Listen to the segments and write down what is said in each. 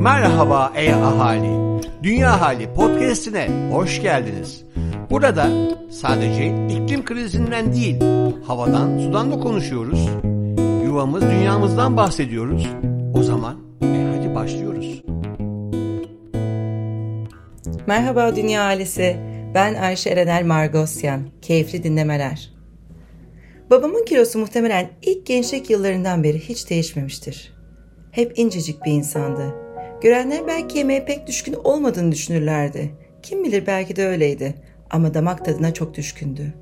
Merhaba ey ahali. Dünya Hali podcast'ine hoş geldiniz. Burada sadece iklim krizinden değil, havadan, sudan da konuşuyoruz. Yuvamız, dünyamızdan bahsediyoruz. O zaman e hadi başlıyoruz. Merhaba Dünya ailesi. Ben Ayşe Erenel Margosyan. Keyifli dinlemeler. Babamın kilosu muhtemelen ilk gençlik yıllarından beri hiç değişmemiştir. Hep incecik bir insandı. Görenler belki yemeğe pek düşkün olmadığını düşünürlerdi. Kim bilir belki de öyleydi. Ama damak tadına çok düşkündü.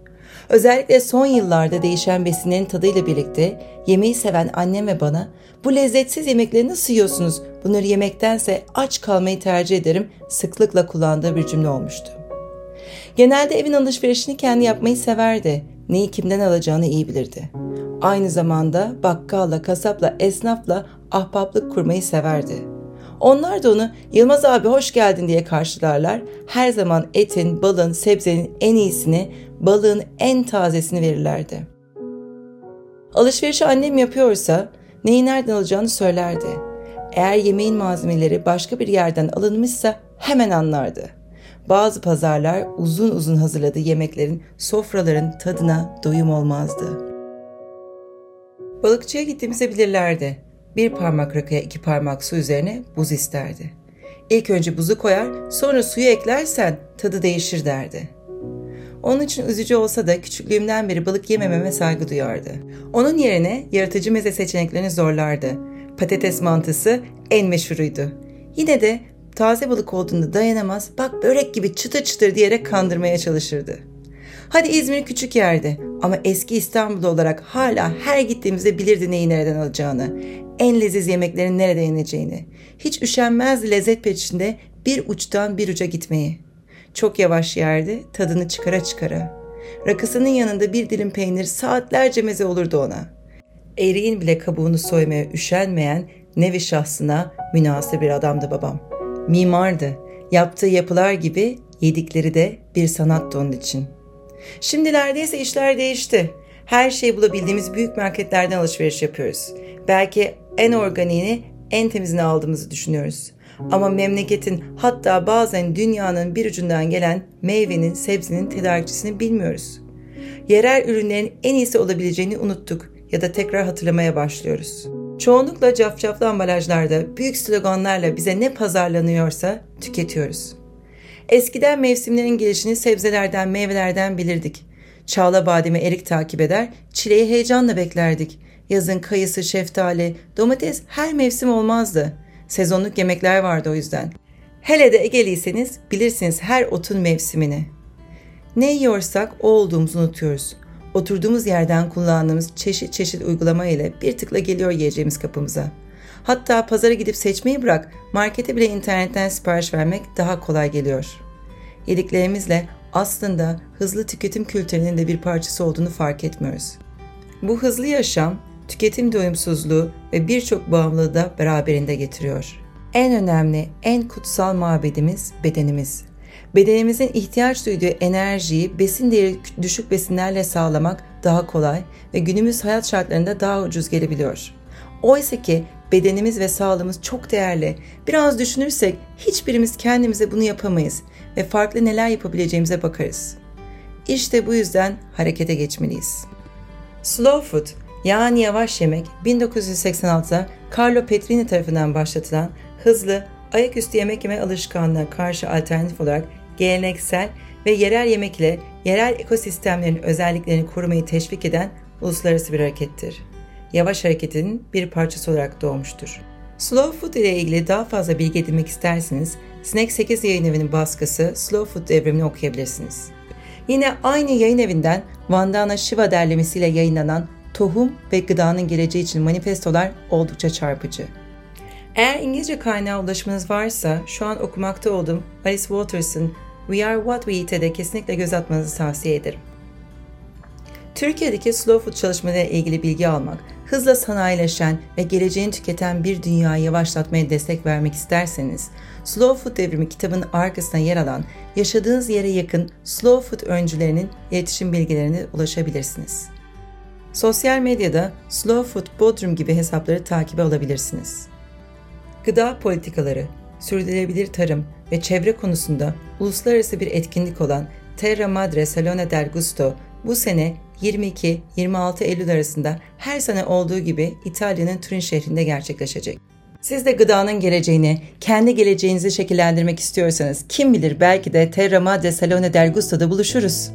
Özellikle son yıllarda değişen besinlerin tadıyla birlikte yemeği seven annem ve bana bu lezzetsiz yemekleri nasıl yiyorsunuz? Bunları yemektense aç kalmayı tercih ederim sıklıkla kullandığı bir cümle olmuştu. Genelde evin alışverişini kendi yapmayı severdi. Neyi kimden alacağını iyi bilirdi. Aynı zamanda bakkalla, kasapla, esnafla ahbaplık kurmayı severdi. Onlar da onu Yılmaz abi hoş geldin diye karşılarlar. Her zaman etin, balın, sebzenin en iyisini, balığın en tazesini verirlerdi. Alışverişi annem yapıyorsa neyi nereden alacağını söylerdi. Eğer yemeğin malzemeleri başka bir yerden alınmışsa hemen anlardı. Bazı pazarlar uzun uzun hazırladığı yemeklerin, sofraların tadına doyum olmazdı. Balıkçıya gittiğimizde bilirlerdi. Bir parmak rakıya iki parmak su üzerine buz isterdi. İlk önce buzu koyar, sonra suyu eklersen tadı değişir derdi. Onun için üzücü olsa da küçüklüğümden beri balık yemememe saygı duyardı. Onun yerine yaratıcı meze seçeneklerini zorlardı. Patates mantısı en meşhuruydu. Yine de taze balık olduğunda dayanamaz, bak börek gibi çıtır çıtır diyerek kandırmaya çalışırdı. Hadi İzmir küçük yerdi ama eski İstanbul olarak hala her gittiğimizde bilirdi neyi nereden alacağını, en leziz yemeklerin nerede yeneceğini. Hiç üşenmezdi lezzet peşinde bir uçtan bir uca gitmeyi. Çok yavaş yerdi, tadını çıkara çıkara. Rakısının yanında bir dilim peynir saatlerce meze olurdu ona. Eriğin bile kabuğunu soymaya üşenmeyen nevi şahsına münasır bir adamdı babam. Mimardı. Yaptığı yapılar gibi yedikleri de bir sanattı onun için. Şimdi neredeyse işler değişti. Her şeyi bulabildiğimiz büyük marketlerden alışveriş yapıyoruz. Belki en organiğini, en temizini aldığımızı düşünüyoruz. Ama memleketin hatta bazen dünyanın bir ucundan gelen meyvenin, sebzenin tedarikçisini bilmiyoruz. Yerel ürünlerin en iyisi olabileceğini unuttuk ya da tekrar hatırlamaya başlıyoruz. Çoğunlukla cafcaflı ambalajlarda büyük sloganlarla bize ne pazarlanıyorsa tüketiyoruz. Eskiden mevsimlerin gelişini sebzelerden, meyvelerden bilirdik. Çağla bademi erik takip eder, çileği heyecanla beklerdik. Yazın kayısı, şeftali, domates her mevsim olmazdı. Sezonluk yemekler vardı o yüzden. Hele de Egeliyseniz bilirsiniz her otun mevsimini. Ne yiyorsak o olduğumuzu unutuyoruz. Oturduğumuz yerden kullandığımız çeşit çeşit uygulama ile bir tıkla geliyor yiyeceğimiz kapımıza. Hatta pazara gidip seçmeyi bırak, markete bile internetten sipariş vermek daha kolay geliyor. Yediklerimizle aslında hızlı tüketim kültürünün de bir parçası olduğunu fark etmiyoruz. Bu hızlı yaşam tüketim doyumsuzluğu ve birçok bağımlılığı da beraberinde getiriyor. En önemli, en kutsal mabedimiz bedenimiz. Bedenimizin ihtiyaç duyduğu enerjiyi besin değeri düşük besinlerle sağlamak daha kolay ve günümüz hayat şartlarında daha ucuz gelebiliyor. Oysa ki bedenimiz ve sağlığımız çok değerli. Biraz düşünürsek hiçbirimiz kendimize bunu yapamayız ve farklı neler yapabileceğimize bakarız. İşte bu yüzden harekete geçmeliyiz. Slow food yani yavaş yemek 1986'da Carlo Petrini tarafından başlatılan hızlı, ayaküstü yemek yeme alışkanlığına karşı alternatif olarak geleneksel ve yerel yemek ile yerel ekosistemlerin özelliklerini korumayı teşvik eden uluslararası bir harekettir. Yavaş hareketinin bir parçası olarak doğmuştur. Slow Food ile ilgili daha fazla bilgi edinmek isterseniz Snack 8 yayın evinin baskısı Slow Food devrimini okuyabilirsiniz. Yine aynı yayın evinden Vandana Shiva derlemesiyle yayınlanan Tohum ve Gıdanın Geleceği için manifestolar oldukça çarpıcı. Eğer İngilizce kaynağı ulaşmanız varsa şu an okumakta olduğum Alice Waters'ın We Are What We Eat'e de kesinlikle göz atmanızı tavsiye ederim. Türkiye'deki slow food çalışmalarıyla ilgili bilgi almak, hızla sanayileşen ve geleceğini tüketen bir dünyayı yavaşlatmaya destek vermek isterseniz, Slow Food Devrimi kitabının arkasına yer alan yaşadığınız yere yakın slow food öncülerinin iletişim bilgilerine ulaşabilirsiniz. Sosyal medyada Slow Food Bodrum gibi hesapları takibe alabilirsiniz. Gıda politikaları, sürdürülebilir tarım ve çevre konusunda uluslararası bir etkinlik olan Terra Madre Salone del Gusto bu sene 22-26 Eylül arasında her sene olduğu gibi İtalya'nın Turin şehrinde gerçekleşecek. Siz de gıdanın geleceğini, kendi geleceğinizi şekillendirmek istiyorsanız kim bilir belki de Terra Madre Salone del Gusto'da buluşuruz.